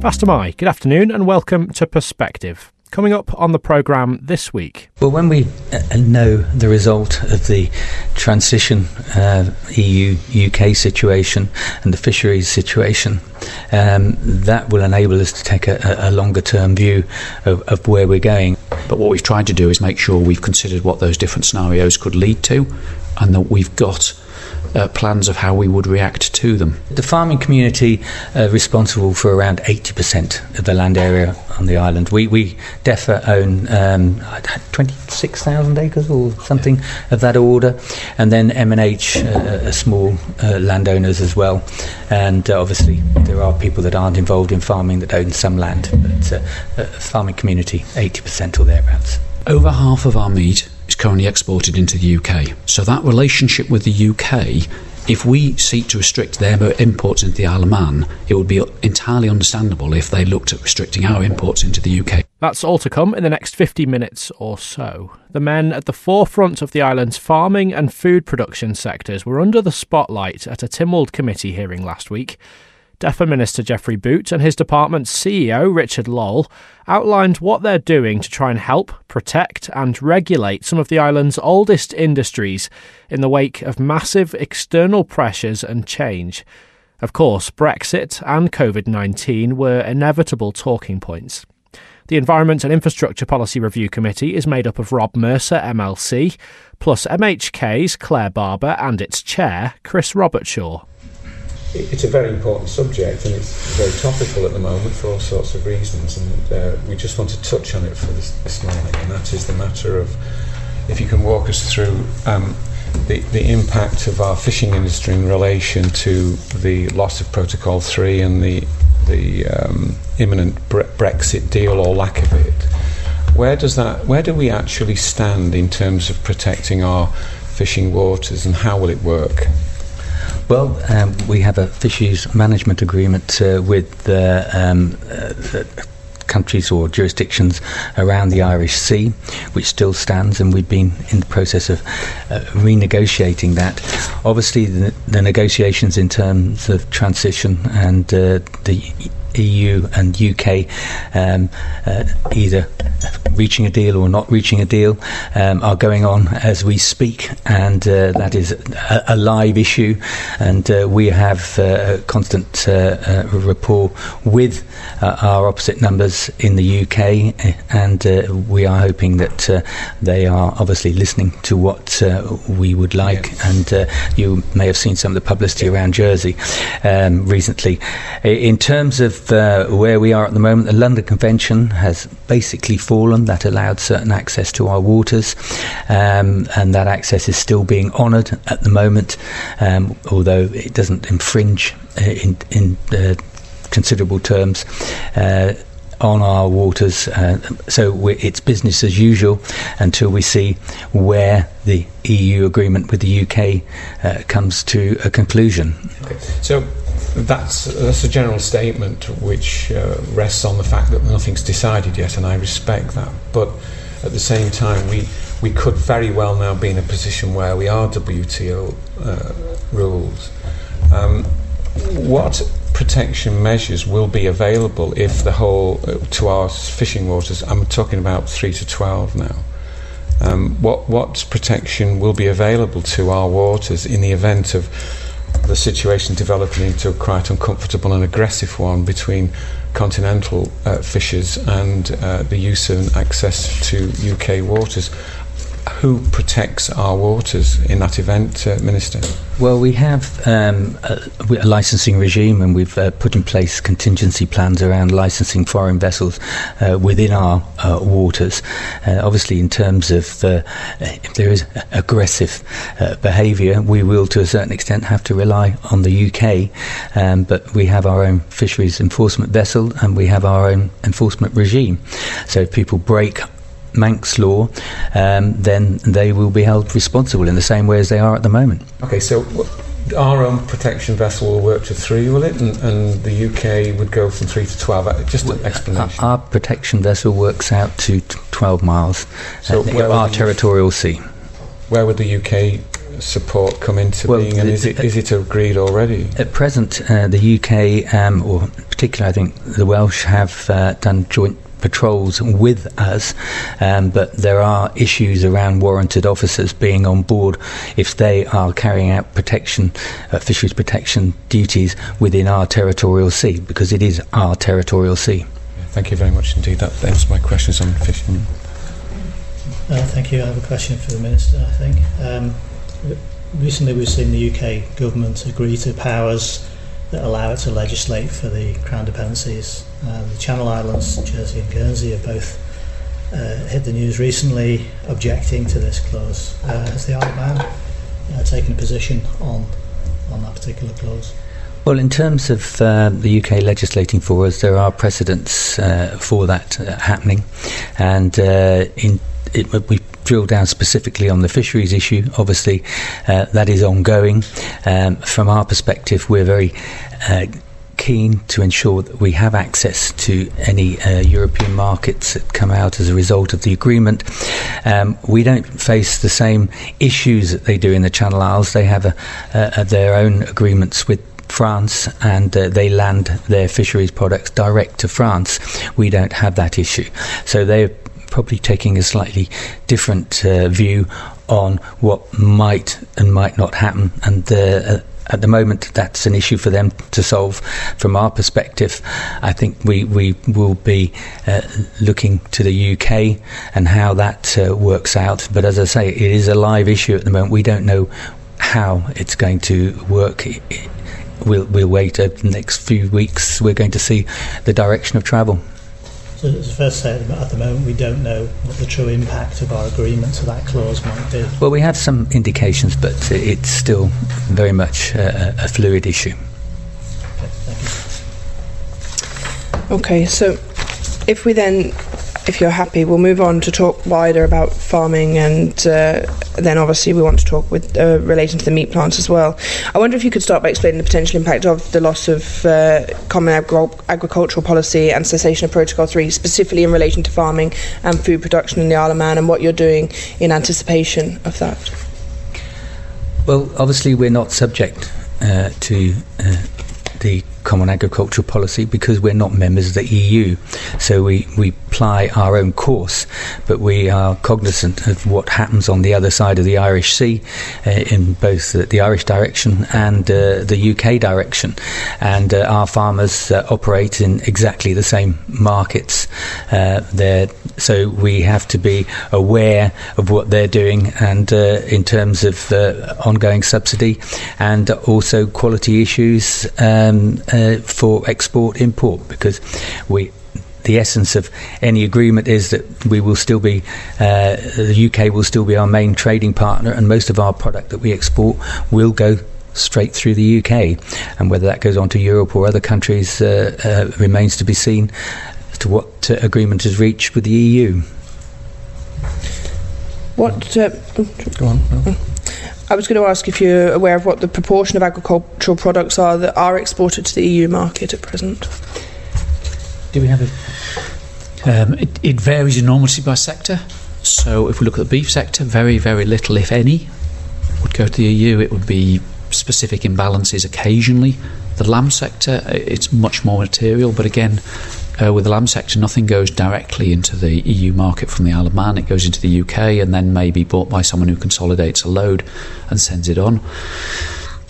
Fastyr mie. Good afternoon and welcome to Perspective. Coming up on the programme this week. Well, when we uh, know the result of the transition uh, EU UK situation and the fisheries situation, um, that will enable us to take a, a longer term view of, of where we're going. But what we've tried to do is make sure we've considered what those different scenarios could lead to and that we've got uh, plans of how we would react to them. The farming community are responsible for around 80% of the land area on the island. We, we DEFA own um, 26,000 acres or something of that order, and then MNH uh, are small uh, landowners as well. And uh, obviously, there are people that aren't involved in farming that own some land, but uh, uh, farming community 80% or thereabouts. Over half of our meat is currently exported into the UK. So that relationship with the UK, if we seek to restrict their imports into the Isle of Man, it would be entirely understandable if they looked at restricting our imports into the UK. That's all to come in the next 50 minutes or so. The men at the forefront of the island's farming and food production sectors were under the spotlight at a Tynwald committee hearing last week. DEFA Minister Geoffrey Boot and his department's CEO, Richard Lole, outlined what they're doing to try and help, protect, and regulate some of the island's oldest industries in the wake of massive external pressures and change. Of course, Brexit and COVID 19 were inevitable talking points. The Environment and Infrastructure Policy Review Committee is made up of Rob Mercer, MLC, plus MHK's Claire Barber and its chair, Chris Robertshaw it's a very important subject and it's very topical at the moment for all sorts of reasons and uh, we just want to touch on it for this, this, morning and that is the matter of if you can walk us through um, the, the impact of our fishing industry in relation to the loss of Protocol 3 and the, the um, imminent bre- Brexit deal or lack of it. Where does that where do we actually stand in terms of protecting our fishing waters and how will it work? Well, um, we have a fisheries management agreement uh, with the um, uh, countries or jurisdictions around the Irish Sea, which still stands, and we've been in the process of uh, renegotiating that. Obviously, the, the, negotiations in terms of transition and uh, the EU and UK um, uh, either reaching a deal or not reaching a deal um, are going on as we speak, and uh, that is a, a, live issue. And uh, we have uh, constant uh, uh, rapport with our opposite numbers in the UK, and we are hoping that they are obviously listening to what we would like. And you may have seen some of the publicity around Jersey um, recently. In terms of uh, where we are at the moment, the London Convention has basically fallen. That allowed certain access to our waters, um, and that access is still being honoured at the moment, um, although it doesn't infringe uh, in, in uh, considerable terms. Uh, on our waters. Uh, so it's business as usual until we see where the EU agreement with the UK uh, comes to a conclusion. Okay. So that's that's a general statement which uh, rests on the fact that nothing's decided yet, and I respect that. But at the same time, we we could very well now be in a position where we are WTO uh, rules. Um, what protection measures will be available if the whole uh, to our fishing waters? I'm talking about three to twelve now. Um, what what protection will be available to our waters in the event of the situation developing into a quite uncomfortable and aggressive one between continental uh, fishers and uh, the use and access to UK waters who protects our waters in that event, uh, Minister? Well, we have um, a, a, licensing regime and we've uh, put in place contingency plans around licensing foreign vessels uh, within our uh, waters. Uh, obviously, in terms of uh, if there is aggressive behaviour, we will to a certain extent have to rely on the UK, um, but we have our own fisheries enforcement vessel and we have our own enforcement regime. So if people break Manx law, um, then they will be held responsible in the same way as they are at the moment. Okay, so our own protection vessel will work to three, will it? And, and the UK would go from three to 12. Uh, just an explanation. Our, our protection vessel works out to 12 miles, so uh, our territorial sea. Where would the UK support come into Well, being, and the- is it is it agreed already? At present, uh, the UK, um, or particularly I think the Welsh, have uh, done joint patrols with us, um, but there are issues around warranted officers being on board if they are carrying out protection, uh, fisheries protection duties within our territorial sea, because it is our territorial sea. Thank you very much indeed. That ends my questions on fishing. Uh, thank you. I have a question for the Minister, I think. Um, recently we've seen the UK government agree to powers that allow it to legislate for the Crown dependencies. Uh, the Channel Islands, Jersey and Guernsey have both uh, hit the news recently objecting to this clause. Uh, has the Isle of Man uh, taken a position on, on that particular clause? Well, in terms of uh, the UK legislating for us, there are precedents uh, for that uh, happening, and uh, in it, we drill down specifically on the fisheries issue. Obviously, uh, that is ongoing. Um, from our perspective, we're very uh, keen to ensure that we have access to any uh, European markets that come out as a result of the agreement. Um, we don't face the same issues that they do in the Channel Isles. They have a, uh, their own agreements with France and uh, they land their fisheries products direct to France. We don't have that issue. So they're probably taking a slightly different uh, view on what might and might not happen. And uh, at the moment, that's an issue for them to solve. From our perspective, I think we, we will be uh, looking to the UK and how that uh, works out. But as I say, it is a live issue at the moment. We don't know how it's going to work. We'll, we'll wait over the next few weeks. We're going to see the direction of travel. So it's fair to say at the moment we don't know what the true impact of our agreement to that clause might be. Well, we have some indications, but it's still very much a, a fluid issue. Okay, thank you. Okay, so if we then, if you're happy, we'll move on to talk wider about farming, and uh, then obviously we want to talk with uh, relating to the meat plants as well. I wonder if you could start by explaining the potential impact of the loss of uh, common agri- agricultural policy and cessation of Protocol 3, specifically in relation to farming and food production in the Isle of Man, and what you're doing in anticipation of that. Well, obviously, we're not subject uh, to uh, the common agricultural policy because we're not members of the EU. So we, we ply our own course, but we are cognizant of what happens on the other side of the Irish Sea uh, in both the, the Irish direction and uh, the UK direction. And uh, our farmers uh, operate in exactly the same markets uh, there. So we have to be aware of what they're doing and uh, in terms of ongoing subsidy and also quality issues um, uh, for export import because we the essence of any agreement is that we will still be uh, the UK will still be our main trading partner and most of our product that we export will go straight through the UK and whether that goes on to Europe or other countries uh, uh, remains to be seen as to what uh, agreement is reached with the EU. What uh, Go on. No. I was going to ask if you're aware of what the proportion of agricultural products are that are exported to the EU market at present. Do we have a Um, it, it varies enormously by sector. So if we look at the beef sector, very, very little, if any, would go to the EU. It would be specific imbalances occasionally. The lamb sector, it's much more material, but again, uh, with the lamb sector, nothing goes directly into the EU market from the Isle of Man. It goes into the UK and then may be bought by someone who consolidates a load and sends it on.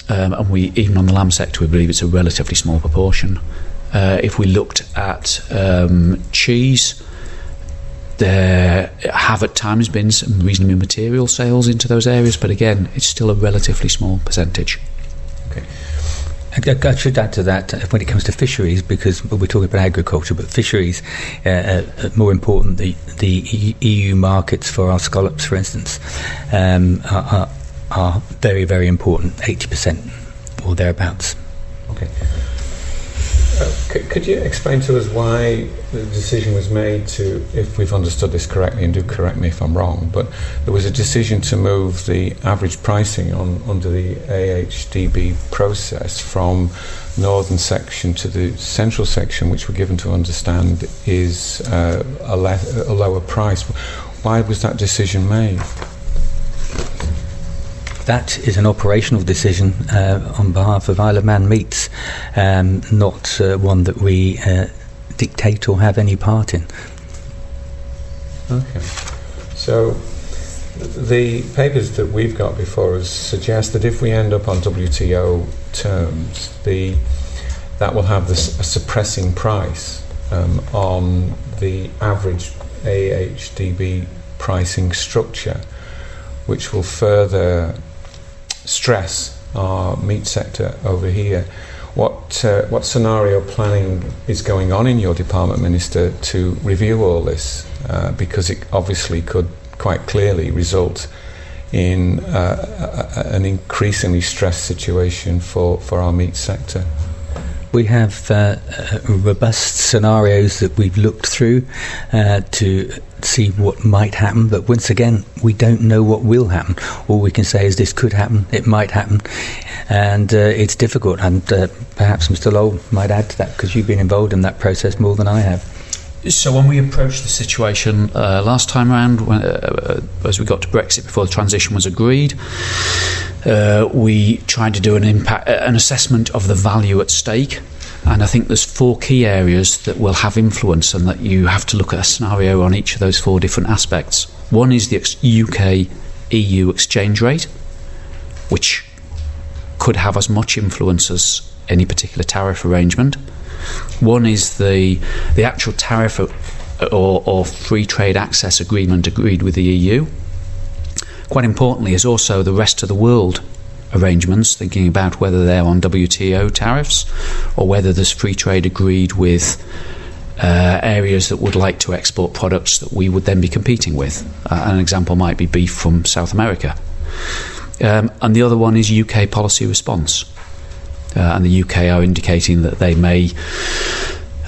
Um, and we, even on the lamb sector, we believe it's a relatively small proportion. Uh, if we looked at um, cheese, there have at times been some reasonably material sales into those areas, but again, it's still a relatively small percentage. I, I should add to that uh, when it comes to fisheries, because we're talking about agriculture, but fisheries, uh, uh, more important, the, the EU markets for our scallops, for instance, um, are, are, are very, very important, 80% or thereabouts. Okay. Could, could you explain to us why the decision was made to, if we've understood this correctly, and do correct me if I'm wrong, but there was a decision to move the average pricing on under the AHDB process from northern section to the central section, which we're given to understand is uh, a, le- a lower price. Why was that decision made? That is an operational decision uh, on behalf of Isle of Man Meats, um, not uh, one that we uh, dictate or have any part in. Okay. So the papers that we've got before us suggest that if we end up on WTO terms, the that will have this, a suppressing price um, on the average AHDB pricing structure, which will further stress our meat sector over here. What, uh, what scenario planning is going on in your department, Minister, to review all this? Uh, because it obviously could quite clearly result in uh, a, a, an increasingly stressed situation for, for our meat sector. We have uh, uh, robust scenarios that we've looked through uh, to see what might happen, but once again, we don't know what will happen. All we can say is this could happen, it might happen, and uh, it's difficult. And uh, perhaps Mr. Lole might add to that because you've been involved in that process more than I have. So when we approached the situation uh, last time around, when, uh, as we got to Brexit before the transition was agreed, uh, we tried to do an impact, an assessment of the value at stake. And I think there's four key areas that will have influence, and that you have to look at a scenario on each of those four different aspects. One is the UK EU exchange rate, which could have as much influence as any particular tariff arrangement. One is the the actual tariff or, or free trade access agreement agreed with the EU. Quite importantly, is also the rest of the world arrangements, thinking about whether they're on WTO tariffs or whether there's free trade agreed with uh, areas that would like to export products that we would then be competing with. Uh, an example might be beef from South America. Um, and the other one is UK policy response and the UK are indicating that they may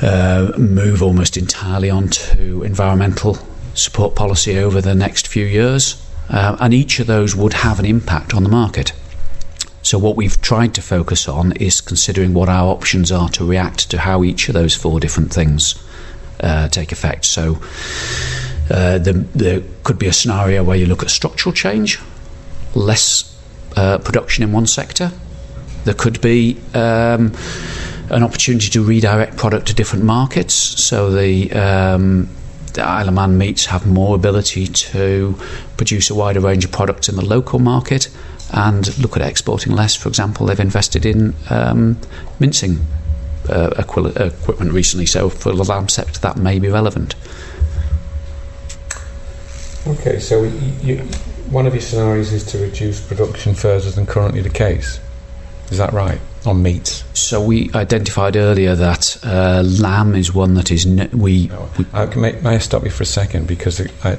uh, move almost entirely onto environmental support policy over the next few years, uh, and each of those would have an impact on the market. So, what we've tried to focus on is considering what our options are to react to how each of those four different things uh, take effect. So, uh, the, there could be a scenario where you look at structural change, less uh, production in one sector, there could be um, an opportunity to redirect product to different markets. So the, um, the Isle of Man meats have more ability to produce a wider range of products in the local market and look at exporting less. For example, they've invested in um, mincing uh, equipment recently, so for the lamb sector that may be relevant. Okay, so you, one of your scenarios is to reduce production further than currently the case. Is that right? On meat. So we identified earlier that uh, lamb is one that is ne- we. No. we uh, may, may, I stop you for a second because I,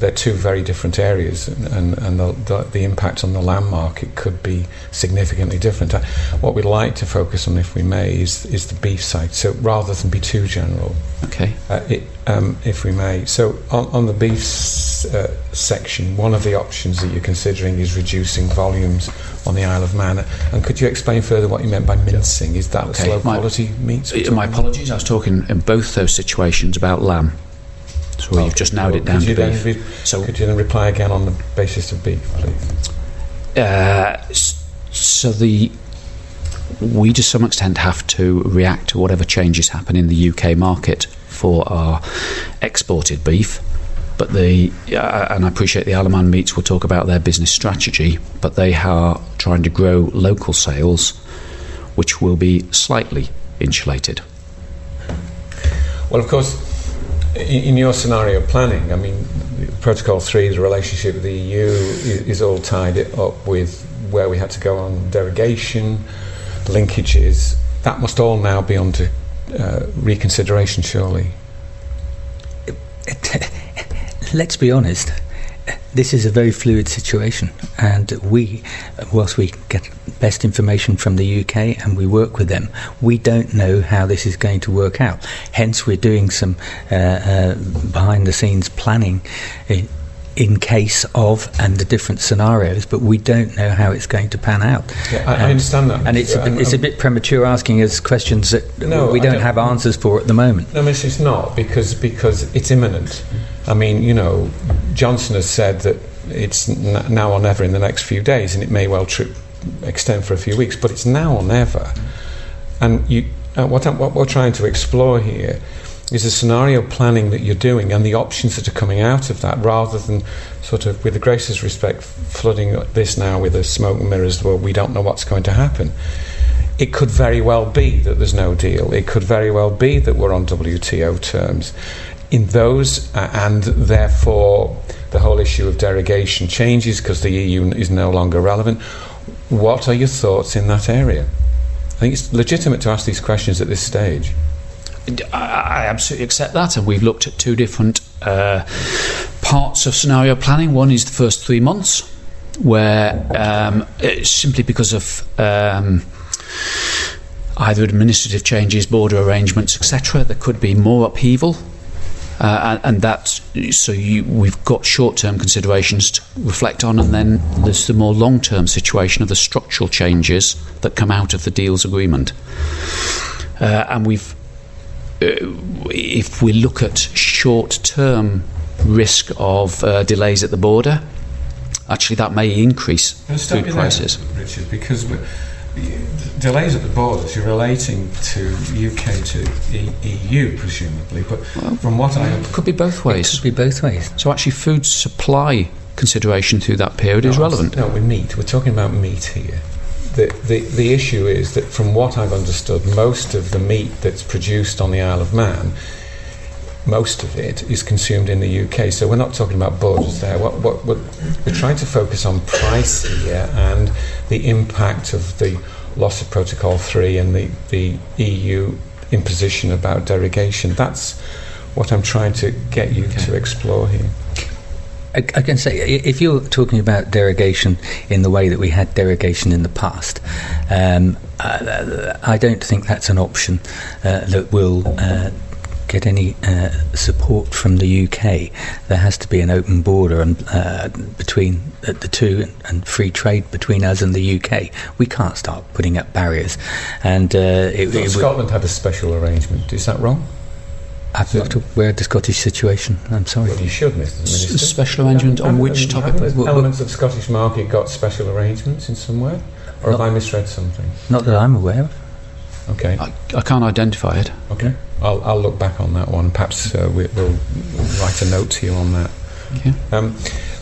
they're two very different areas, and, and the, the, the, impact on the lamb market could be significantly different. Uh, what we'd like to focus on, if we may, is, is the beef side. So rather than be too general, okay, uh, it, um, if we may. So on, on the beef uh, section, one of the options that you're considering is reducing volumes on the Isle of Man. And could you explain further what you meant by mincing? Is that okay. slow quality meats? My apologies. I was talking in both those situations about lamb. So oh, you've just narrowed it down to beef. Re- so could you then reply again on the basis of beef, please? Uh, so the we to some extent have to react to whatever changes happen in the UK market for our exported beef. But the uh, and I appreciate the Isle of Man meats will talk about their business strategy, but they are trying to grow local sales, which will be slightly insulated. Well, of course, in your scenario planning, I mean, Protocol 3, the relationship with the EU, is all tied up with where we had to go on derogation, linkages. That must all now be under uh, reconsideration, surely. Let's be honest this is a very fluid situation, and we, whilst we get best information from the UK and we work with them, we don't know how this is going to work out. Hence, we're doing some uh, uh, behind the scenes planning. In, case of and the different scenarios, but we don't know how it's going to pan out. Yeah, I, um, I, understand that, and it's a, it's a bit premature asking us questions that no, we don't, don't, have answers for at the moment. No, Miss, it's not because because it's imminent. I mean, you know, Johnson has said that it's n- now or never in the next few days, and it may well extend for a few weeks, but it's now or never. And you, uh, what, I'm, what we're trying to explore here is the scenario planning that you're doing and the options that are coming out of that, rather than sort of, with the greatest respect, flooding this now with a smoke and mirrors. Well, we don't know what's going to happen. It could very well be that there's no deal. It could very well be that we're on WTO terms. In those, uh, and therefore the whole issue of derogation changes because the EU is no longer relevant. What are your thoughts in that area? I think it's legitimate to ask these questions at this stage. I, absolutely accept that, and we've looked at two different uh, parts of scenario planning. One is the first three months, where um, simply because of um, either administrative changes, border arrangements, etc., there could be more upheaval. Uh, and, and that's so you, we've got short-term considerations to reflect on, and then there's the more long-term situation of the structural changes that come out of the deals agreement. Uh, and we've, if we look at short-term risk of uh, delays at the border, actually that may increase food prices. There, Richard, because delays at the borders, you're relating to UK to e- EU, presumably. But well, from what I it could be both ways. It could be both ways. So actually, food supply consideration through that period no, is relevant. No, with meat. We're talking about meat here. The, the, the issue is that, from what I've understood, most of the meat that's produced on the Isle of Man most of it is consumed in the UK. So we're not talking about borders there. What, what, what, we're trying to focus on price here and the impact of the loss of Protocol 3 and the, the EU imposition about derogation. That's what I'm trying to get you okay. to explore here. I, I, can say, if you're talking about derogation in the way that we had derogation in the past, um, I, I, don't think that's an option uh, that will uh, get any uh, support from the UK, there has to be an open border and uh, between uh, the two and free trade between us and the UK. We can't start putting up barriers. And uh, it, it Scotland had a special arrangement. Is that wrong? I'm not aware of the Scottish situation. I'm sorry. Well, you should, Mr. Minister. S- special arrangement on which topic? Elements of the Scottish market got special arrangements in some way, or not, have I misread something? Not that I'm aware of. Okay. I, I can't identify it. Okay. I'll, I'll look back on that one. Perhaps uh, we, will write a note to you on that. Okay. Um,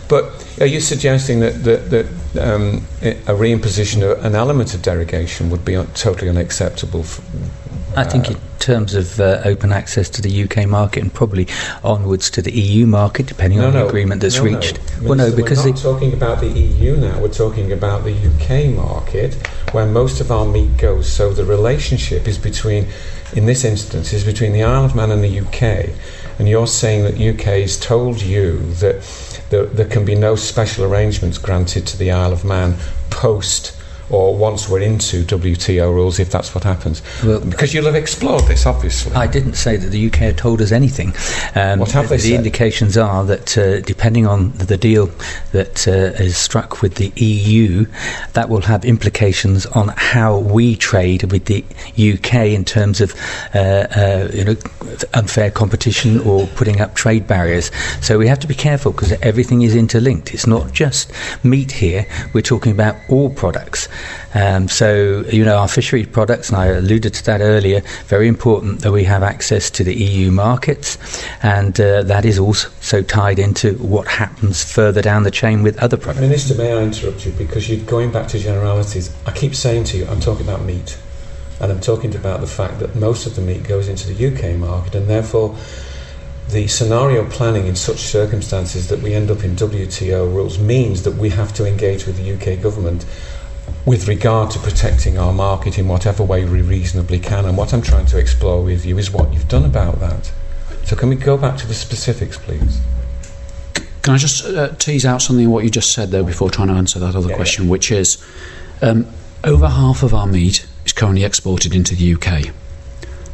but are you suggesting that, that, that um, a reimposition of an element of derogation would be un- totally unacceptable? For, I think in terms of uh, open access to the UK market and probably onwards to the EU market, depending no, on no, the agreement that's no, reached. Well, no, because we're not talking about the EU now. We're talking about the UK market, where most of our meat goes. So the relationship is between, in this instance, is between the Isle of Man and the UK. And you're saying that UK has told you that there, there can be no special arrangements granted to the Isle of Man post or once we're into WTO rules, if that's what happens. Well, because you'll have explored this, obviously. I didn't say that the UK had told us anything. Um, what have they the said? indications are that uh, depending on the deal that uh, is struck with the EU, that will have implications on how we trade with the UK in terms of uh, uh, you know unfair competition or putting up trade barriers. So we have to be careful because everything is interlinked. It's not just meat here. We're talking about all products. Um, so, you know, our fishery products, and I alluded to that earlier, very important that we have access to the EU markets, and uh, that is also tied into what happens further down the chain with other products. Minister, may I interrupt you because you're going back to generalities. I keep saying to you, I'm talking about meat, and I'm talking about the fact that most of the meat goes into the UK market, and therefore the scenario planning in such circumstances that we end up in WTO rules means that we have to engage with the UK government with regard to protecting our market in whatever way we reasonably can. And what I'm trying to explore with you is what you've done about that. So, can we go back to the specifics, please? Can I just uh, tease out something of what you just said there before trying to answer that other yeah, question, yeah. which is um, over half of our meat is currently exported into the UK.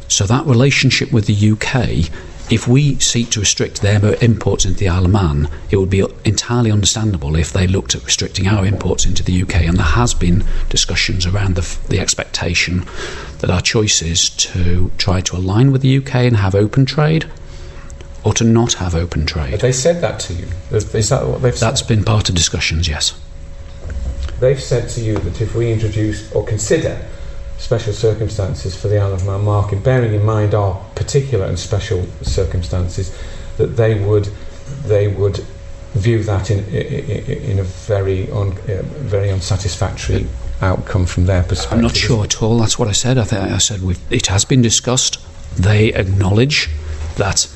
So that relationship with the UK if we seek to restrict their imports into the Isle of Man, it would be entirely understandable if they looked at restricting our imports into the UK. And there has been discussions around the, the expectation that our choice is to try to align with the UK and have open trade, or to not have open trade. Have they said that to you? Is that what they've That's said? been part of discussions, yes. They've said to you that if we introduce or consider special circumstances for the Isle of Man market, bearing in mind our particular and special circumstances, that they would they would view that in in, in a very un, uh, very unsatisfactory outcome from their perspective. I'm not sure at all. That's what I said. I, th- I said we've, it has been discussed. They acknowledge that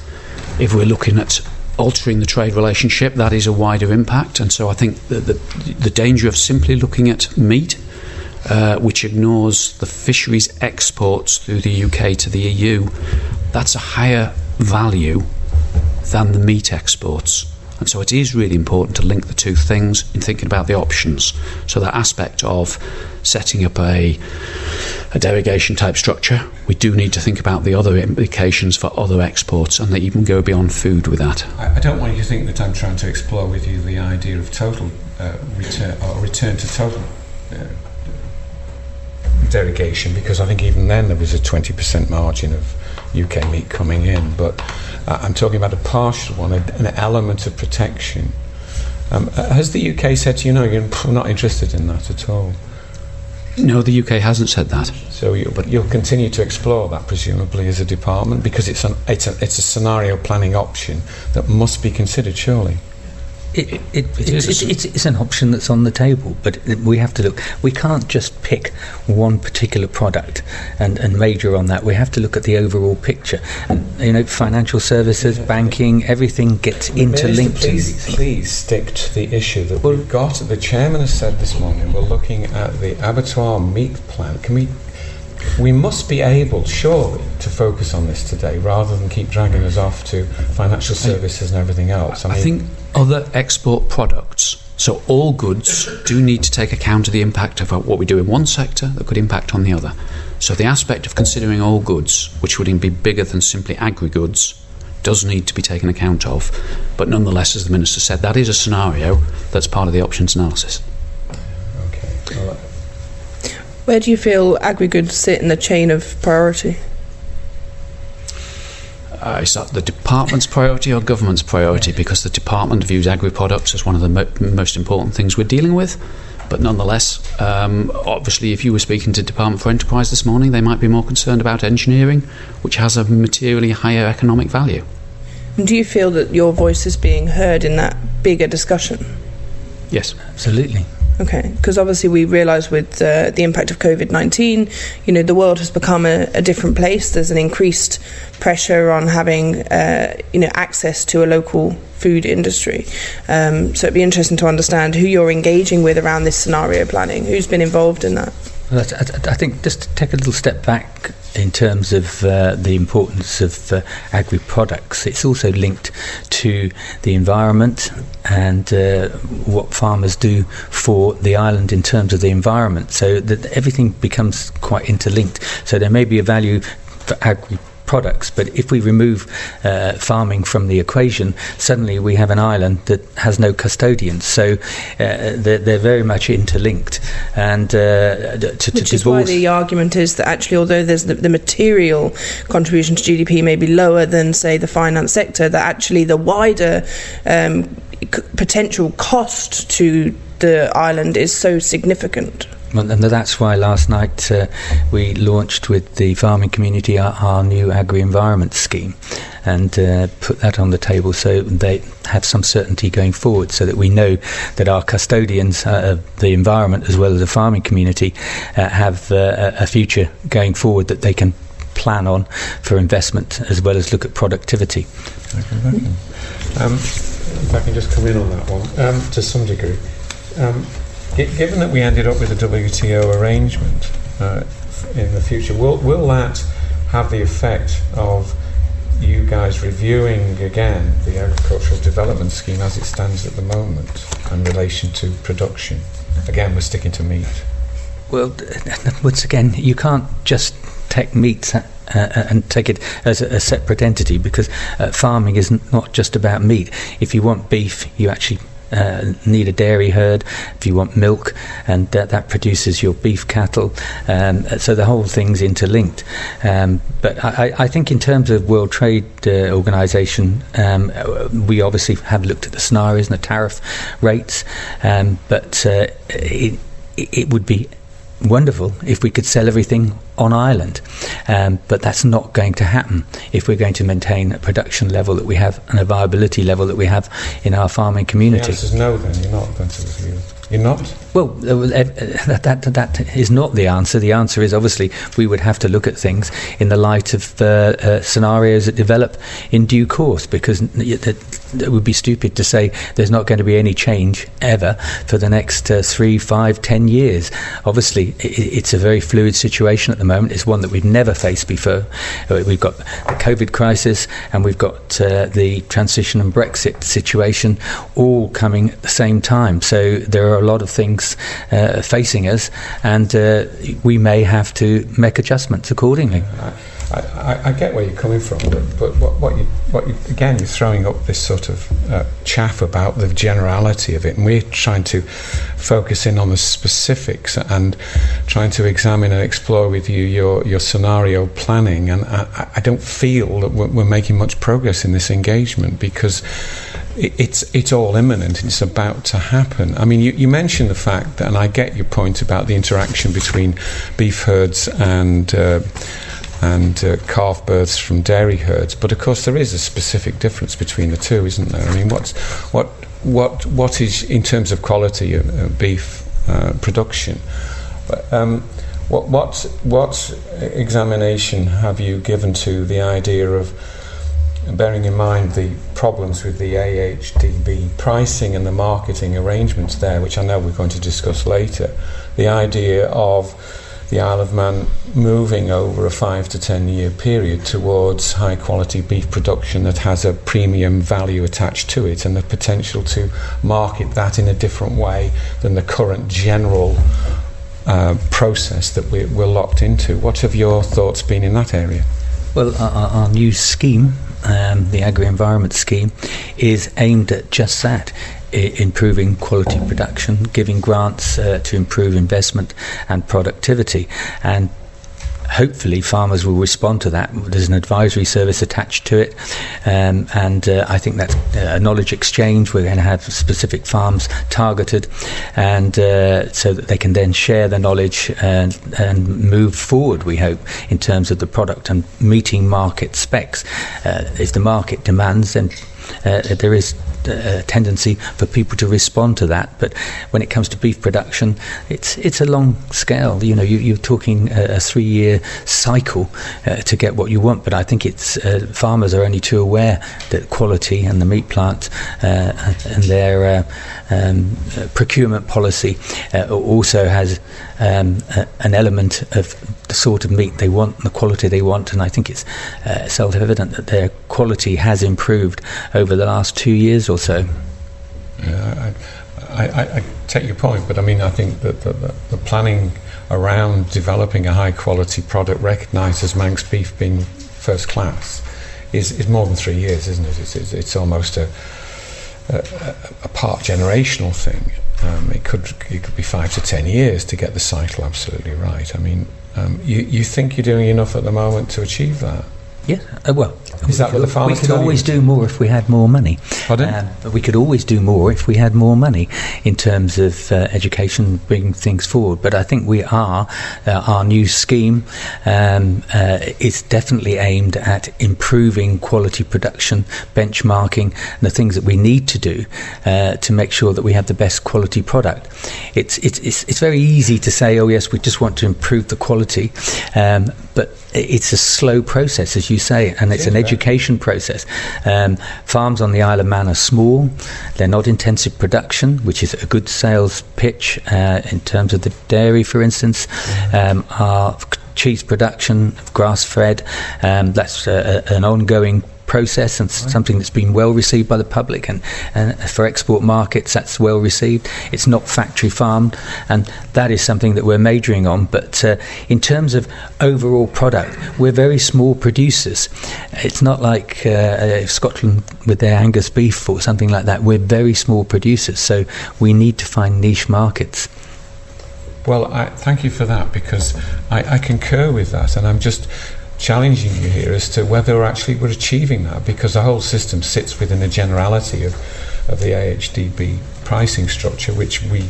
if we're looking at altering the trade relationship, that is a wider impact. And so I think the, the, the danger of simply looking at meat, uh, which ignores the fisheries exports through the UK to the EU, that's a higher value than the meat exports. And so it is really important to link the two things in thinking about the options. So that aspect of setting up a, a derogation type structure, we do need to think about the other implications for other exports and they even go beyond food with that. I, don't want you to think that I'm trying to explore with you the idea of total uh, return or return to total uh, derogation because I think even then there was a 20% margin of UK meat coming in, but uh, I'm talking about a partial one, a, an element of protection. Um, uh, has the UK said to you, no, you're not interested in that at all? No, the UK hasn't said that. So, you, but you'll continue to explore that presumably as a department because it's an, it's a, it's a scenario planning option that must be considered, surely. It, it, it, It is it's, s- it's, it's an option that's on the table, but we have to look. We can't just pick one particular product and, and major on that. We have to look at the overall picture. And, you know, financial services, banking, everything gets interlinked. Please, please stick to the issue that we've got. The chairman has said this morning we're looking at the abattoir meat plant. Can we? We must be able, surely, to focus on this today rather than keep dragging us off to financial services and everything else. I think other export products, so all goods, do need to take account of the impact of what we do in one sector that could impact on the other. So the aspect of considering all goods, which would be bigger than simply agri goods, does need to be taken account of. But nonetheless, as the Minister said, that is a scenario that's part of the options analysis. Okay. All right. Where do you feel agri-goods sit in the chain of priority? Uh, is that the department's priority or government's priority? Because the department views agri products as one of the mo- most important things we're dealing with. But nonetheless, um, obviously, if you were speaking to Department for Enterprise this morning, they might be more concerned about engineering, which has a materially higher economic value. And do you feel that your voice is being heard in that bigger discussion? Yes. Absolutely. Okay, because obviously we realise with uh, the impact of COVID 19, you know, the world has become a, a different place. There's an increased pressure on having, uh, you know, access to a local food industry. Um, so it'd be interesting to understand who you're engaging with around this scenario planning, who's been involved in that. Well, I, I- I think just to take a little step back in terms of uh, the importance of uh, agri products, it's also linked to the environment and uh, what farmers do for the island in terms of the environment. So that everything becomes quite interlinked. So there may be a value for agri products, but if we remove uh, farming from the equation, suddenly we have an island that has no custodians. So uh, they're, they're very much interlinked, and uh, to, to Which is why the argument is that actually, although there's the, the material contribution to GDP may be lower than, say, the finance sector, that actually the wider um, c- potential cost to the island is so significant. And that's why last night uh, we launched with the farming community our, our new agri-environment scheme and uh, put that on the table so they have some certainty going forward so that we know that our custodians uh, of the environment as well as the farming community uh, have uh, a future going forward that they can plan on for investment as well as look at productivity. Um, if I can just come in on that one um, to some degree. Um, gi- given that we ended up with a WTO arrangement uh, in the future, will, will that have the effect of you guys reviewing again the agricultural development scheme as it stands at the moment in relation to production? Again, we're sticking to meat. Well, once again, you can't just take meat uh, uh, and take it as a, a separate entity because uh, farming is not just about meat. If you want beef, you actually uh, need a dairy herd, if you want milk, and that, that produces your beef cattle. Um, so the whole thing's interlinked. Um, but I, I, think in terms of World Trade uh, Organization, um, we obviously have looked at the scenarios and the tariff rates, um, but uh, it, it would be wonderful if we could sell everything on Ireland. Um, but that's not going to happen if we're going to maintain a production level that we have and a viability level that we have in our farming community. The answer is no, then. You're not going to. You're not? Well, uh, that, that, that is not the answer. The answer is obviously we would have to look at things in the light of uh, uh, scenarios that develop in due course because it would be stupid to say there's not going to be any change ever for the next uh, three, five, ten years. Obviously, it, it's a very fluid situation at the moment. It's one that we've never faced before. Uh, we've got the COVID crisis and we've got uh, the transition and Brexit situation all coming at the same time. So there are a lot of things uh, facing us, and uh, we may have to make adjustments accordingly. I, I, get where you're coming from, but, but what, what, you, what you, again, you're throwing up this sort of uh, chaff about the generality of it, and we're trying to focus in on the specifics and trying to examine and explore with you your, your scenario planning. And I, I don't feel that we're, we're making much progress in this engagement because it's it's all imminent. It's about to happen. I mean, you, you mentioned the fact that, and I get your point about the interaction between beef herds and. Uh, and uh, calf births from dairy herds, but of course there is a specific difference between the two, isn't there? I mean, what's what what what is in terms of quality of uh, beef uh, production? Um, what what what examination have you given to the idea of bearing in mind the problems with the AHDB pricing and the marketing arrangements there, which I know we're going to discuss later, the idea of the Isle of Man moving over a five to ten year period towards high quality beef production that has a premium value attached to it and the potential to market that in a different way than the current general uh, process that we're, we're, locked into. What have your thoughts been in that area? Well, our, our new scheme um, the agri environment scheme, is aimed at just that. Improving quality production, giving grants uh, to improve investment and productivity, and hopefully farmers will respond to that. There's an advisory service attached to it, um, and uh, I think that's a knowledge exchange. We're going to have specific farms targeted, and uh, so that they can then share the knowledge and, and move forward. We hope in terms of the product and meeting market specs. Uh, if the market demands, then uh, there is a tendency for people to respond to that. But when it comes to beef production, it's it's a long scale. You know, you, are talking a, a three-year cycle uh, to get what you want. But I think it's uh, farmers are only too aware that quality and the meat plant uh, and their uh, um, procurement policy uh, also has um, an element of the sort of meat they want, the quality they want, and I think it's uh, self-evident that their quality has improved over the last two years or so. Yeah, I, I, I take your point, but I mean, I think that the, the, planning around developing a high-quality product recognised as Manx beef being first class is, is more than three years, isn't it? It's, it's, it's almost a, a, a part generational thing. Um, it could it could be five to ten years to get the cycle absolutely right. I mean, um, you you think you're doing enough at the moment to achieve that? Yeah, uh, well, is that what the farmers We could always do more if we had more money. Pardon? Um, we could always do more if we had more money in terms of uh, education, bringing things forward. But I think we are. Uh, our new scheme um, uh, is definitely aimed at improving quality production, benchmarking, and the things that we need to do uh, to make sure that we have the best quality product. It's, it's, it's, it's very easy to say, oh, yes, we just want to improve the quality. Um, but it's a slow process, as you say, and it's an education process. Um, farms on the Isle of Man are small; they're not intensive production, which is a good sales pitch uh, in terms of the dairy, for instance. Um, our cheese production, grass fed, um, that's uh, an ongoing process and something that's been well received by the public and, and for export markets that's well received. It's not factory farmed and that is something that we're majoring on. But uh, in terms of overall product, we're very small producers. It's not like uh, uh, Scotland with their Angus beef or something like that. We're very small producers, so we need to find niche markets. Well, I, thank you for that because I, I concur with that, and I'm just challenging you here as to whether we're actually we're achieving that because the whole system sits within the generality of, of the AHDB pricing structure, which we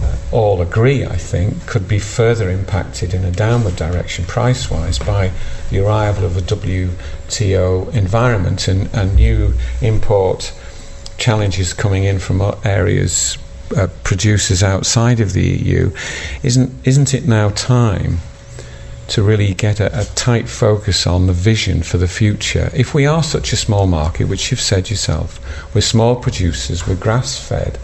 uh, all agree, I think, could be further impacted in a downward direction price wise by the arrival of a WTO environment and, and new import challenges coming in from areas uh, producers outside of the EU, isn't isn't it now time to really get a, a, tight focus on the vision for the future? If we are such a small market, which you've said yourself, we're small producers, we're grass fed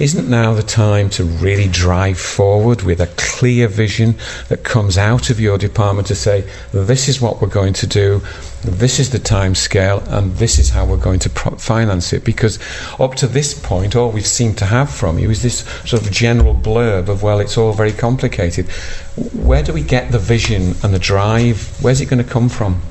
isn't now the time to really drive forward with a clear vision that comes out of your department to say, this is what we're going to do, this is the time scale, and this is how we're going to pro- finance it? Because up to this point, all we've seemed to have from you is this sort of general blurb of, well, it's all very complicated. Where do we get the vision and the drive? Where's it going to come from?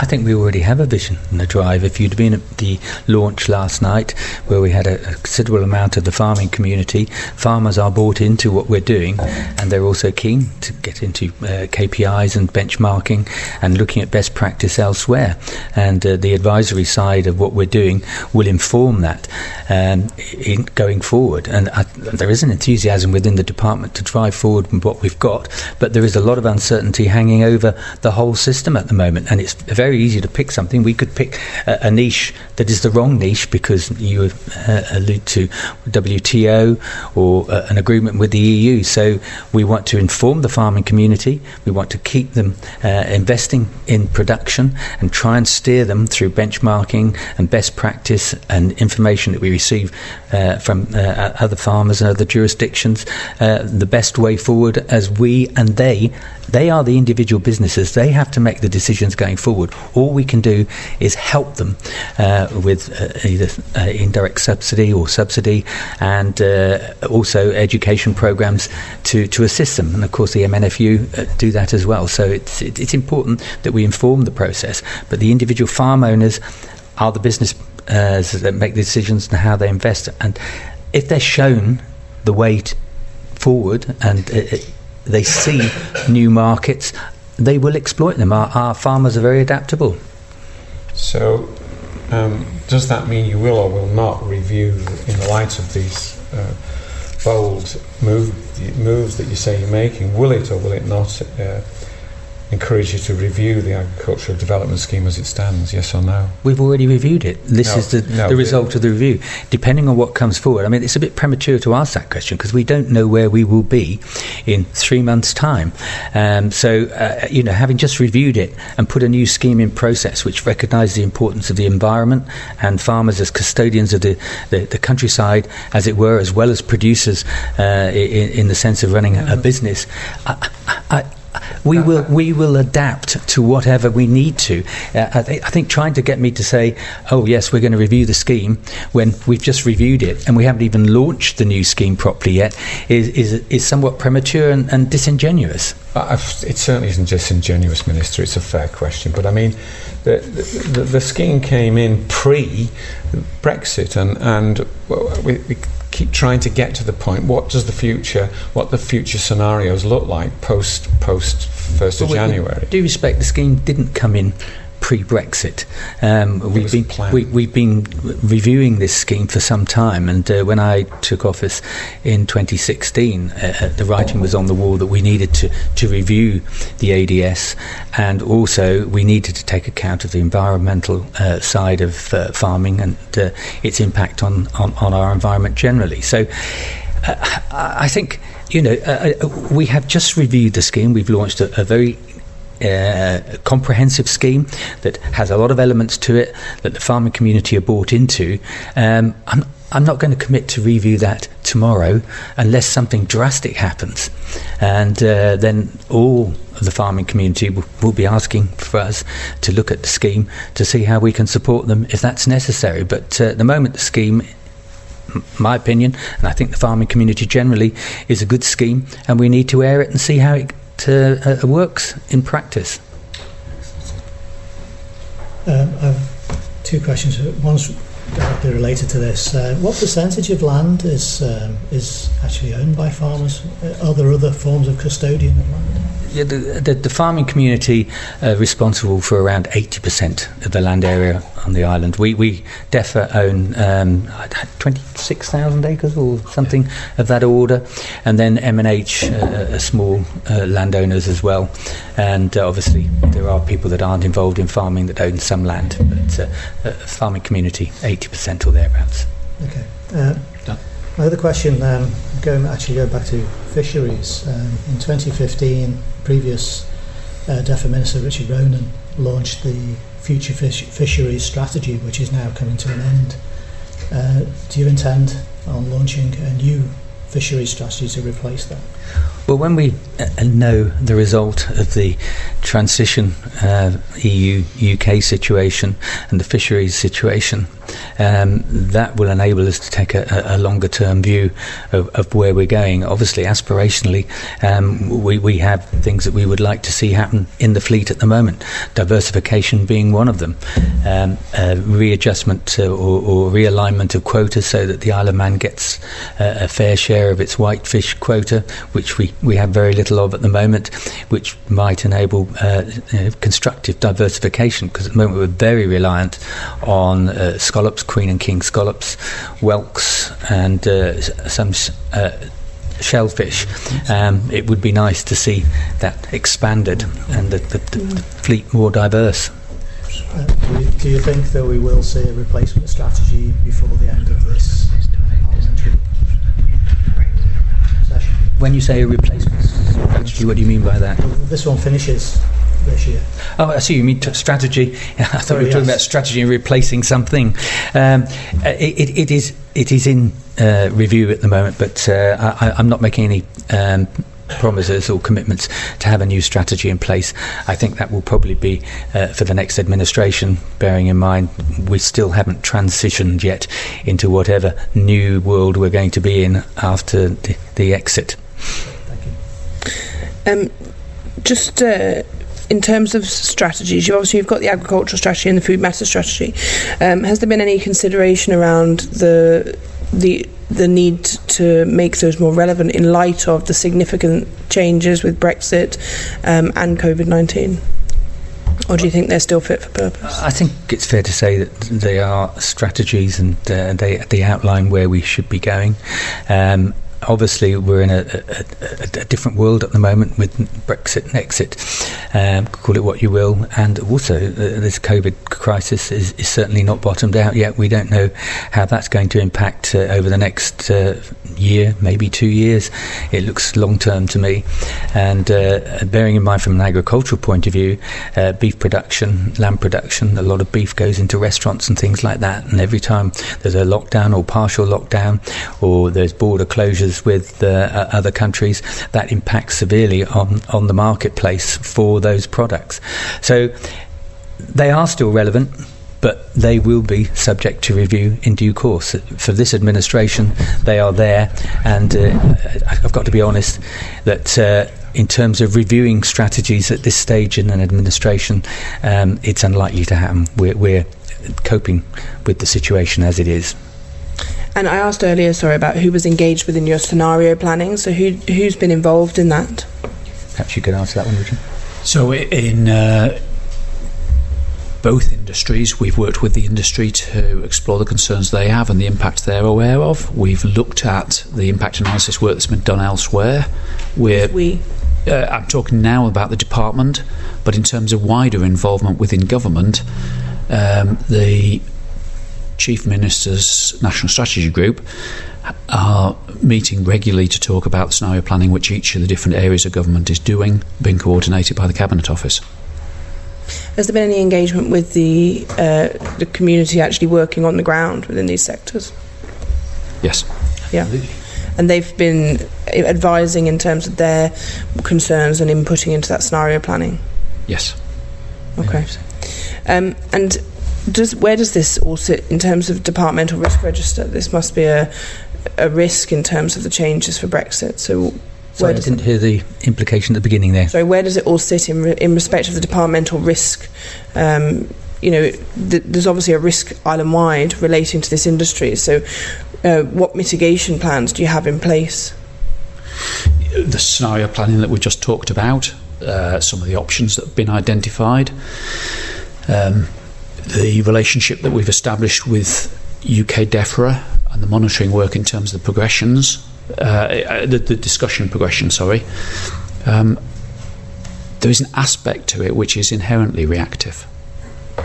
I think we already have a vision and a drive. If you'd been at the launch last night, where we had a, a, considerable amount of the farming community, farmers are bought into what we're doing, and they're also keen to get into uh, KPIs and benchmarking and looking at best practice elsewhere. And uh, the advisory side of what we're doing will inform that um, in going forward. And I, there is an enthusiasm within the department to drive forward with what we've got, but there is a lot of uncertainty hanging over the whole system at the moment, and it's very very easy to pick something. We could pick a, a niche that is the wrong niche because you uh, allude to WTO or uh, an agreement with the EU. So we want to inform the farming community. We want to keep them uh, investing in production and try and steer them through benchmarking and best practice and information that we receive uh, from uh, other farmers and other jurisdictions. Uh, the best way forward as we and they they are the individual businesses. They have to make the decisions going forward. All we can do is help them uh, with uh, either uh, indirect subsidy or subsidy, and uh, also education programs to, to assist them. And of course, the MNFU uh, do that as well. So it's it, it's important that we inform the process. But the individual farm owners are the business uh, that make the decisions and how they invest. And if they're shown the way forward and they see new markets, they will exploit them. Our, our farmers are very adaptable. So, um, does that mean you will or will not review, in the light of these uh, bold move, moves that you say you're making, will it or will it not uh, encourage you to review the agricultural development scheme as it stands, yes or no? We've already reviewed it. This no, is the, no, the result of the review. Depending on what comes forward, I mean, it's a bit premature to ask that question because we don't know where we will be in three months' time. Um, so, uh, you know, having just reviewed it and put a new scheme in process which recognises the importance of the environment and farmers as custodians of the, the, the countryside, as it were, as well as producers uh, in, in, the sense of running a, a business, I, I, we will we will adapt to whatever we need to. Uh, I, th- I, think trying to get me to say, "Oh yes, we're going to review the scheme," when we've just reviewed it and we haven't even launched the new scheme properly yet, is is, is somewhat premature and, and disingenuous. Uh, it certainly isn't disingenuous, Minister. It's a fair question, but I mean, the the, the scheme came in pre Brexit, and and we, we keep trying to get to the point. What does the future, what the future scenarios look like post post first of January? Do respect the scheme didn't come in pre-Brexit. Um, we've been we, have been reviewing this scheme for some time, and uh, when I took office in 2016, uh, uh, the writing was on the wall that we needed to to review the ADS, and also we needed to take account of the environmental uh, side of uh, farming and uh, its impact on, on, on our environment generally. So, I think you know, uh, we have just reviewed the scheme. We've launched a, a very uh, comprehensive scheme that has a lot of elements to it that the farming community are bought into. Um, I'm, I'm not going to commit to review that tomorrow unless something drastic happens. And uh, then all of the farming community will, will, be asking for us to look at the scheme to see how we can support them if that's necessary. But uh, at the moment, the scheme my opinion, and I think the farming community generally, is a good scheme, and we need to air it and see how it uh, uh, works in practice. Um, I have two questions. One's directly related to this. Uh, what percentage of land is um, is actually owned by farmers? Are there other forms of custodian of land? Yeah, the, the, the, farming community are responsible for around 80% of the land area on the island. We, we DEFA own um, 26,000 acres or something yeah. of that order, and then MNH uh, are small uh, landowners as well. And uh, obviously, there are people that aren't involved in farming that own some land, but uh, uh, farming community, 80% or thereabouts. Okay. Uh, my other question, um, going actually go back to fisheries. Um, in 2015, previous uh, DEFA Minister Richard Ronan launched the Future Fish- Fisheries Strategy, which is now coming to an end. Uh, do you intend on launching a new fisheries strategy to replace that? Well, when we uh, know the result of the transition uh, EU UK situation and the fisheries situation, um, that will enable us to take a, a longer term view of, of, where we're going. Obviously, aspirationally, um, we, we have things that we would like to see happen in the fleet at the moment, diversification being one of them, um, readjustment or, or, realignment of quotas so that the Isle of Man gets a fair share of its whitefish quota, which we we have very little of at the moment, which might enable uh, know, constructive diversification because at the moment we're very reliant on uh, scallops, queen and king scallops, whelks, and uh, some uh, shellfish. Um, it would be nice to see that expanded and the, the, the, the fleet more diverse. Uh, do, you, think that we will see a replacement strategy before the end of this parliamentary when you say a replacement strategy, what do you mean by that? This one finishes this year. Oh, I see. You mean t- strategy? I thought Sorry, we were talking yes. about strategy and replacing something. Um, it, it, it is it is in uh, review at the moment, but uh, I, am not making any. Um, promises or commitments to have a new strategy in place. I think that will probably be uh, for the next administration, bearing in mind we still haven't transitioned yet into whatever new world we're going to be in after the, the exit. Um, just uh, in terms of strategies, you obviously you've got the agricultural strategy and the food matter strategy. Um, has there been any consideration around the the the need to make those more relevant in light of the significant changes with Brexit um, and COVID nineteen? Or do you think they're still fit for purpose? I think it's fair to say that they are strategies and uh, they they outline where we should be going. Um, obviously we're in a, a, a, a, different world at the moment with Brexit and exit, um, call it what you will, and also uh, this COVID crisis is, is, certainly not bottomed out yet. We don't know how that's going to impact uh, over the next uh, year, maybe two years. It looks long term to me, and uh, bearing in mind from an agricultural point of view, uh, beef production, lamb production, a lot of beef goes into restaurants and things like that, and every time there's a lockdown or partial lockdown, or there's border closures with uh, other countries, that impacts severely on, on the marketplace for those products. So they are still relevant but they will be subject to review in due course. For this administration, they are there, and uh, I've got to be honest that. Uh, in terms of reviewing strategies at this stage in an administration, um, it's unlikely to happen. We're, we're coping with the situation as it is. And I asked earlier, sorry, about who was engaged within your scenario planning. So who who's been involved in that? Perhaps you could answer that one, Richard. So in uh, both industries, we've worked with the industry to explore the concerns they have and the impact they're aware of. We've looked at the impact analysis work that's been done elsewhere. We're, we. Uh, I'm talking now about the department, but in terms of wider involvement within government, um, the Chief Minister's National Strategy Group are meeting regularly to talk about the scenario planning which each of the different areas of government is doing, being coordinated by the Cabinet Office. Has there been any engagement with the uh, the community actually working on the ground within these sectors? Yes. Yeah. and they've been advising in terms of their concerns and inputting into that scenario planning. Yes. Okay. Um, and does where does this all sit in terms of departmental risk register? This must be a a risk in terms of the changes for Brexit. So. Sorry, I didn't it, hear the implication at the beginning there. Sorry, where does it all sit in, re, in respect of the departmental risk? Um, you know, th- there's obviously a risk island wide relating to this industry. So, uh, what mitigation plans do you have in place? The scenario planning that we just talked about, uh, some of the options that have been identified, um, the relationship that we've established with UK DEFRA and the monitoring work in terms of the progressions, uh, uh, the, the, discussion progression, sorry, um, there is an aspect to it which is inherently reactive.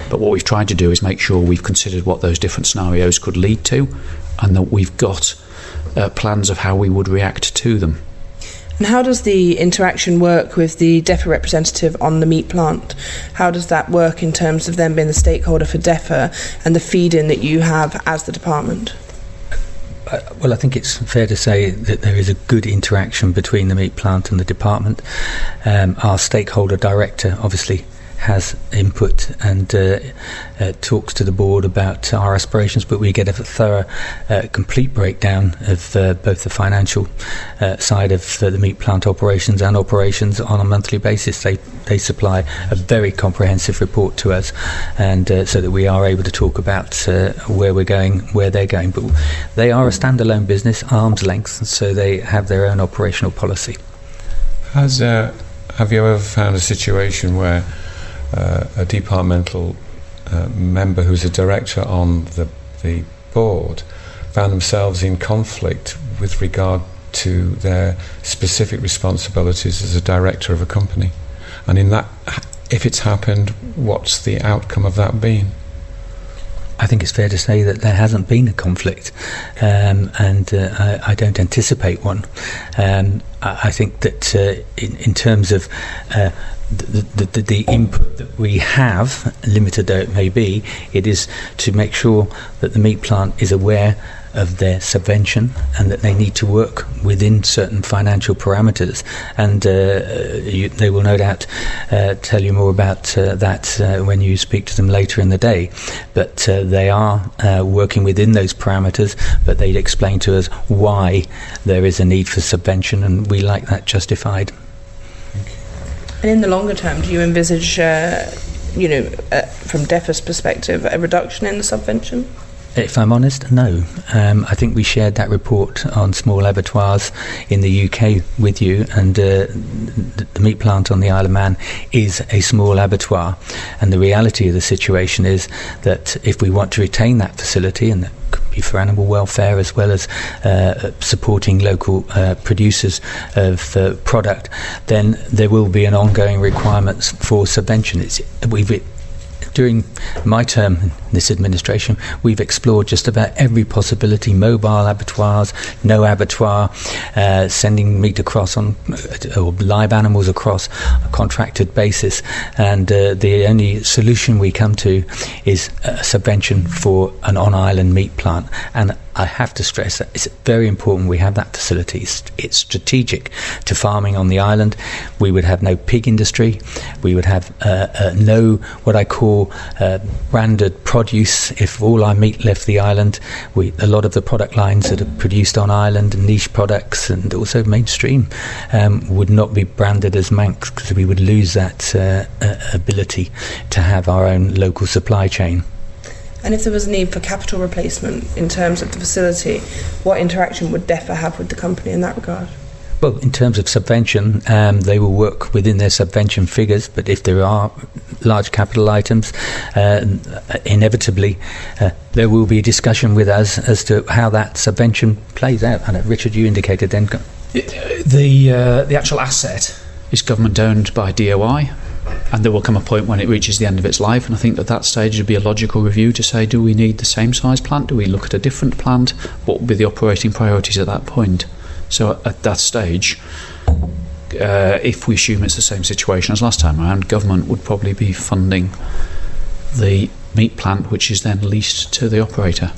But what we've tried to do is make sure we've considered what those different scenarios could lead to and that we've got uh, plans of how we would react to them. And how does the interaction work with the DEFA representative on the meat plant? How does that work in terms of them being the stakeholder for DEFA and the feed in that you have as the department? Uh, well, I think it's fair to say that there is a good interaction between the meat plant and the department. Um, our stakeholder director obviously has input and uh, uh, talks to the board about our aspirations, but we get a thorough, uh, complete breakdown of uh, both the financial uh, side of uh, the meat plant operations and operations on a monthly basis. They they supply a very comprehensive report to us, and so that we are able to talk about where we're going, where they're going. But they are a standalone business, arm's length, so they have their own operational policy. Has have you ever found a situation where uh, a departmental uh, member who's a director on the, the board found themselves in conflict with regard to their specific responsibilities as a director of a company. And in that, if it's happened, what's the outcome of that been? I think it's fair to say that there hasn't been a conflict, um, and uh, I, I, don't anticipate one. Um, I, I, think that uh, in, in, terms of uh, the, the, the, input that we have, limited though it may be, it is to make sure that the meat plant is aware of their subvention and that they need to work within certain financial parameters. And uh, you, they will no doubt uh, tell you more about uh, that uh, when you speak to them later in the day. But uh, they are uh, working within those parameters, but they'd explain to us why there is a need for subvention, and we like that justified. And in the longer term, do you envisage, you know, uh, from DEFA's perspective, a reduction in the subvention? If I'm honest, no. Um, I think we shared that report on small abattoirs in the UK with you, and uh, the meat plant on the Isle of Man is a small abattoir. And the reality of the situation is that if we want to retain that facility, and that could be for animal welfare as well as uh, supporting local uh, producers of uh, product, then there will be an ongoing requirement for subvention. It's, we've during my term in this administration, we've explored just about every possibility mobile abattoirs, no abattoir, uh, sending meat across on, uh, or live animals across a contracted basis. And uh, the only solution we come to is a subvention for an on island meat plant. And I have to stress that it's very important we have that facility. It's, it's, strategic to farming on the island. We would have no pig industry. We would have uh, uh, no what I call uh, branded produce. If all our meat left the island, we, a lot of the product lines that are produced on island and niche products and also mainstream um, would not be branded as Manx because we would lose that uh, ability to have our own local supply chain. And if there was a need for capital replacement in terms of the facility, what interaction would DEFA have with the company in that regard? Well, in terms of subvention, um, they will work within their subvention figures, but if there are large capital items, uh, inevitably uh, there will be a discussion with us as to how that subvention plays out. And uh, Richard, you indicated then. The, uh, the actual asset is government owned by DOI and there will come a point when it reaches the end of its life. And I think at that stage would be a logical review to say, do we need the same size plant? Do we look at a different plant? What would be the operating priorities at that point? So at that stage, uh, if we assume it's the same situation as last time around, government would probably be funding the meat plant, which is then leased to the operator.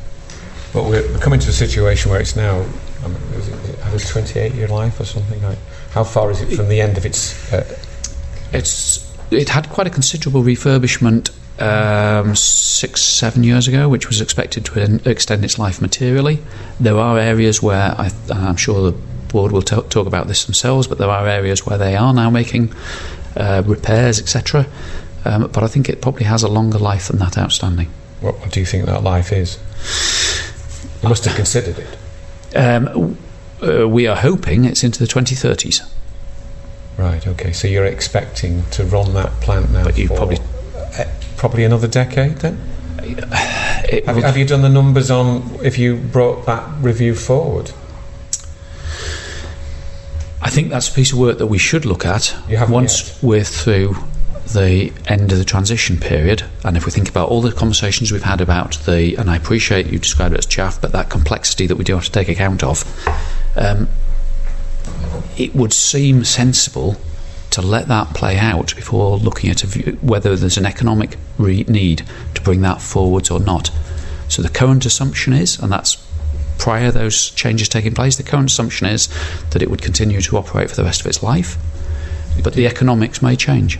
But we're coming to a situation where it's now I mean, is it, it has a 28 year life or something like. How far is it from the end of its? Uh, It's it had quite a considerable refurbishment um, six seven years ago, which was expected to en- extend its life materially. There are areas where I, I'm sure the board will t- talk about this themselves, but there are areas where they are now making uh, repairs, etc. Um, but I think it probably has a longer life than that outstanding. what, what do you think that life is? You must have considered it. Um, uh, we are hoping it's into the 2030s. Right. Okay. So you're expecting to run that plant now But you probably- uh, probably another decade then. Have, have you done the numbers on if you brought that review forward? I think that's a piece of work that we should look at You once yet. we're through the end of the transition period. And if we think about all the conversations we've had about the, and I appreciate you described it as chaff, but that complexity that we do have to take account of, um, it would seem sensible to let that play out before looking at view, whether there's an economic re- need to bring that forwards or not. So the current assumption is, and that's prior those changes taking place, the current assumption is that it would continue to operate for the rest of its life, but the economics may change.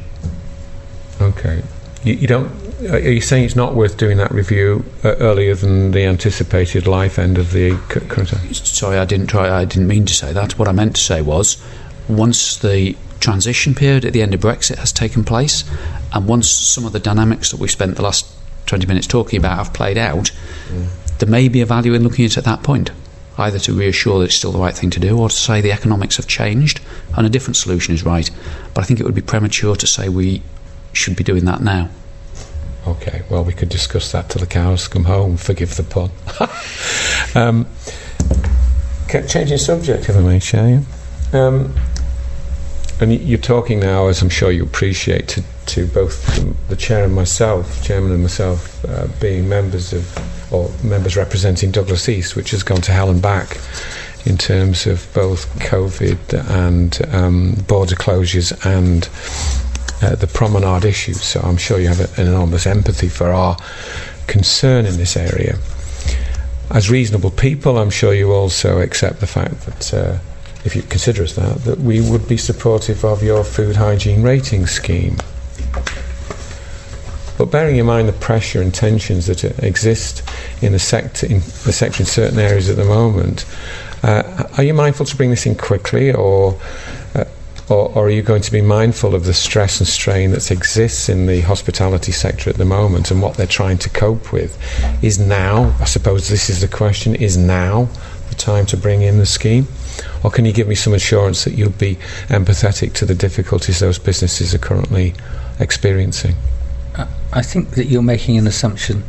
Okay. You, you don't. Are you saying it's not worth doing that review uh, earlier than the anticipated life end of the cu- current? Sorry, I didn't try. I didn't mean to say that. What I meant to say was, once the transition period at the end of Brexit has taken place, and once some of the dynamics that we've spent the last twenty minutes talking about have played out, there may be a value in looking at it at that point. Either to reassure that it's still the right thing to do, or to say the economics have changed and a different solution is right. But I think it would be premature to say we should be doing that now. Okay. Well, we could discuss that till the cows come home. Forgive the pun. um, changing subject, if I may, Chair. Um, and you're talking now, as I'm sure you appreciate, to, to both the, the chair and myself, chairman and myself, uh, being members of, or members representing Douglas East, which has gone to hell and back in terms of both COVID and um, border closures and uh, the promenade issues. So I'm sure you have a, an enormous empathy for our concern in this area. As reasonable people, I'm sure you also accept the fact that, uh, if you consider us that, that we would be supportive of your food hygiene rating scheme. But bearing in mind the pressure and tensions that uh, exist in the sector, in the sector in certain areas at the moment, uh, are you mindful to bring this in quickly, or, or or are you going to be mindful of the stress and strain that exists in the hospitality sector at the moment and what they're trying to cope with? Is now, I suppose this is the question, is now the time to bring in the scheme? Or can you give me some assurance that you'll be empathetic to the difficulties those businesses are currently experiencing? I- I think that you're making an assumption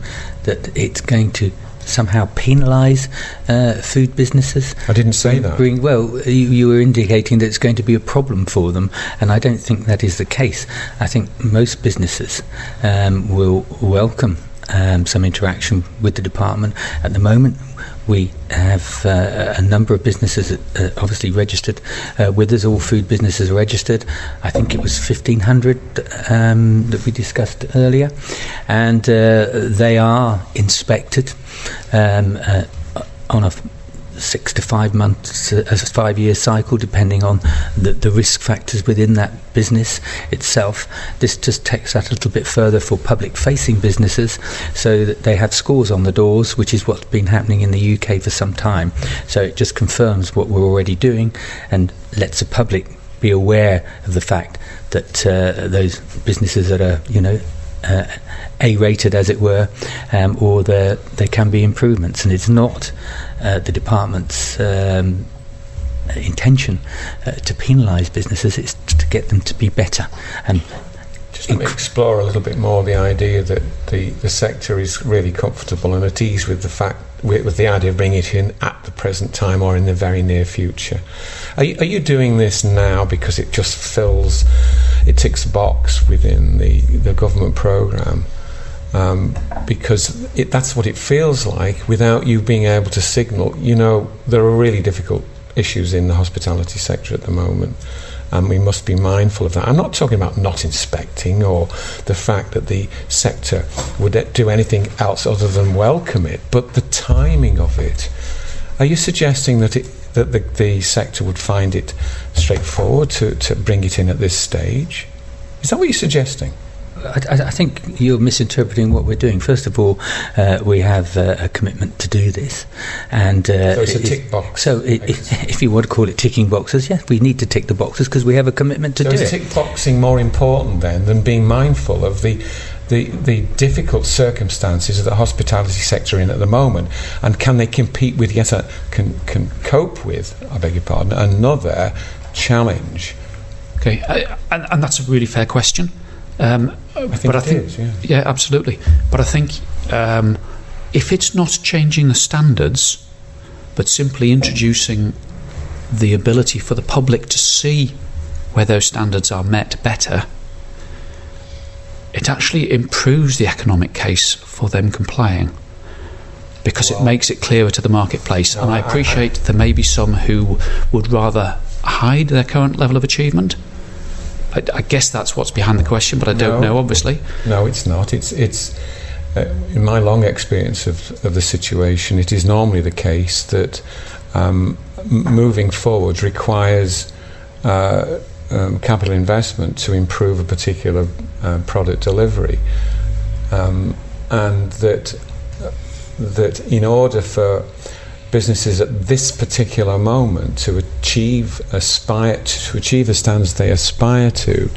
that it's going to somehow penalise uh, food businesses. I didn't say that. Bring, well, you, you were indicating that it's going to be a problem for them, and I don't think that is the case. I think most businesses um, will welcome um, some interaction with the department. At the moment, we have uh, a number of businesses uh, obviously registered uh, with us. All food businesses are registered. I think it was 1,500 um, that we discussed earlier, and uh, they are inspected um, uh, on a six to five months, uh, a five year cycle, depending on the, the risk factors within that business itself. This just takes that a little bit further for public facing businesses so that they have scores on the doors, which is what's been happening in the UK for some time. So it just confirms what we're already doing and lets the public be aware of the fact that uh, those businesses that are, you know, uh, A-rated, as it were, um, or there there can be improvements, and it's not uh, the department's um, intention uh, to penalise businesses; it's to get them to be better. And Just explore a little bit more the idea that the, the sector is really comfortable and at ease with the fact with, with the idea of bringing it in at the present time or in the very near future. Are you, are you doing this now because it just fills, it ticks a box within the, the government program? Um, because it, that's what it feels like without you being able to signal. You know, there are really difficult issues in the hospitality sector at the moment, and we must be mindful of that. I'm not talking about not inspecting or the fact that the sector would do anything else other than welcome it, but the timing of it. Are you suggesting that it, that the, the sector would find it straightforward to, to bring it in at this stage? Is that what you're suggesting? I, I, think you're misinterpreting what we're doing. First of all, uh, we have uh, a commitment to do this, and uh, so it's a tick box. So, it, if you want to call it ticking boxes, yes, we need to tick the boxes because we have a commitment to so do is it. tick boxing more important then than being mindful of the the, the difficult circumstances of the hospitality sector in at the moment, and can they compete with yet a can can cope with? I beg your pardon, another challenge. Okay, uh, and, and that's a really fair question. Um, I think but I think, is, yeah. yeah, absolutely. But I think um, if it's not changing the standards, but simply introducing the ability for the public to see where those standards are met better, it actually improves the economic case for them complying because well, it makes it clearer to the marketplace. No, and I appreciate I, I, there may be some who would rather hide their current level of achievement I, I, guess that's what's behind the question, but I don't no, know. Obviously, no, it's not. It's it's. Uh, in my long experience of, of the situation, it is normally the case that um, moving forward requires uh, um, capital investment to improve a particular uh, product delivery, um, and that that in order for businesses at this particular moment to achieve aspire to achieve the standards they aspire to,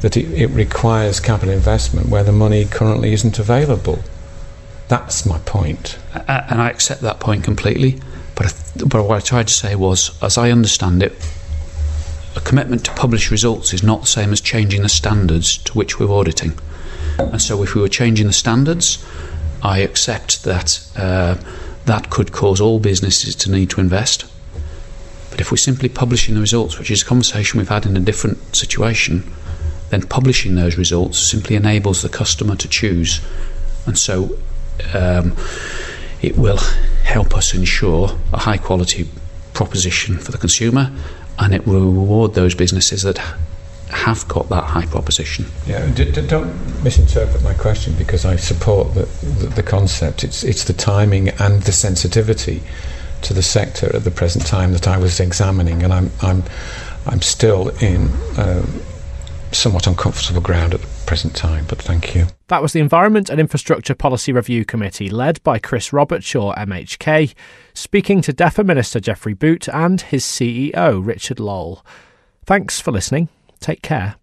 that it, it requires capital investment where the money currently isn't available. That's my point. And I accept that point completely. But, but what I tried to say was, as I understand it, a commitment to publish results is not the same as changing the standards to which we're auditing. And so, if we were changing the standards, I accept that. Uh, that could cause all businesses to need to invest. But if we're simply publishing the results, which is a conversation we've had in a different situation, then publishing those results simply enables the customer to choose. And so um, it will help us ensure a high quality proposition for the consumer and it will reward those businesses that have got that high proposition. Yeah, d- d- don't misinterpret my question because I support the, the, the, concept. It's, it's the timing and the sensitivity to the sector at the present time that I was examining, and I'm, I'm, I'm still in um, somewhat uncomfortable ground at the present time, but thank you. That was the Environment and Infrastructure Policy Review Committee, led by Chris Robertshaw, MHK, speaking to DEFA Minister Geoffrey Boot and his CEO, Richard Lole. Thanks for listening. Take care.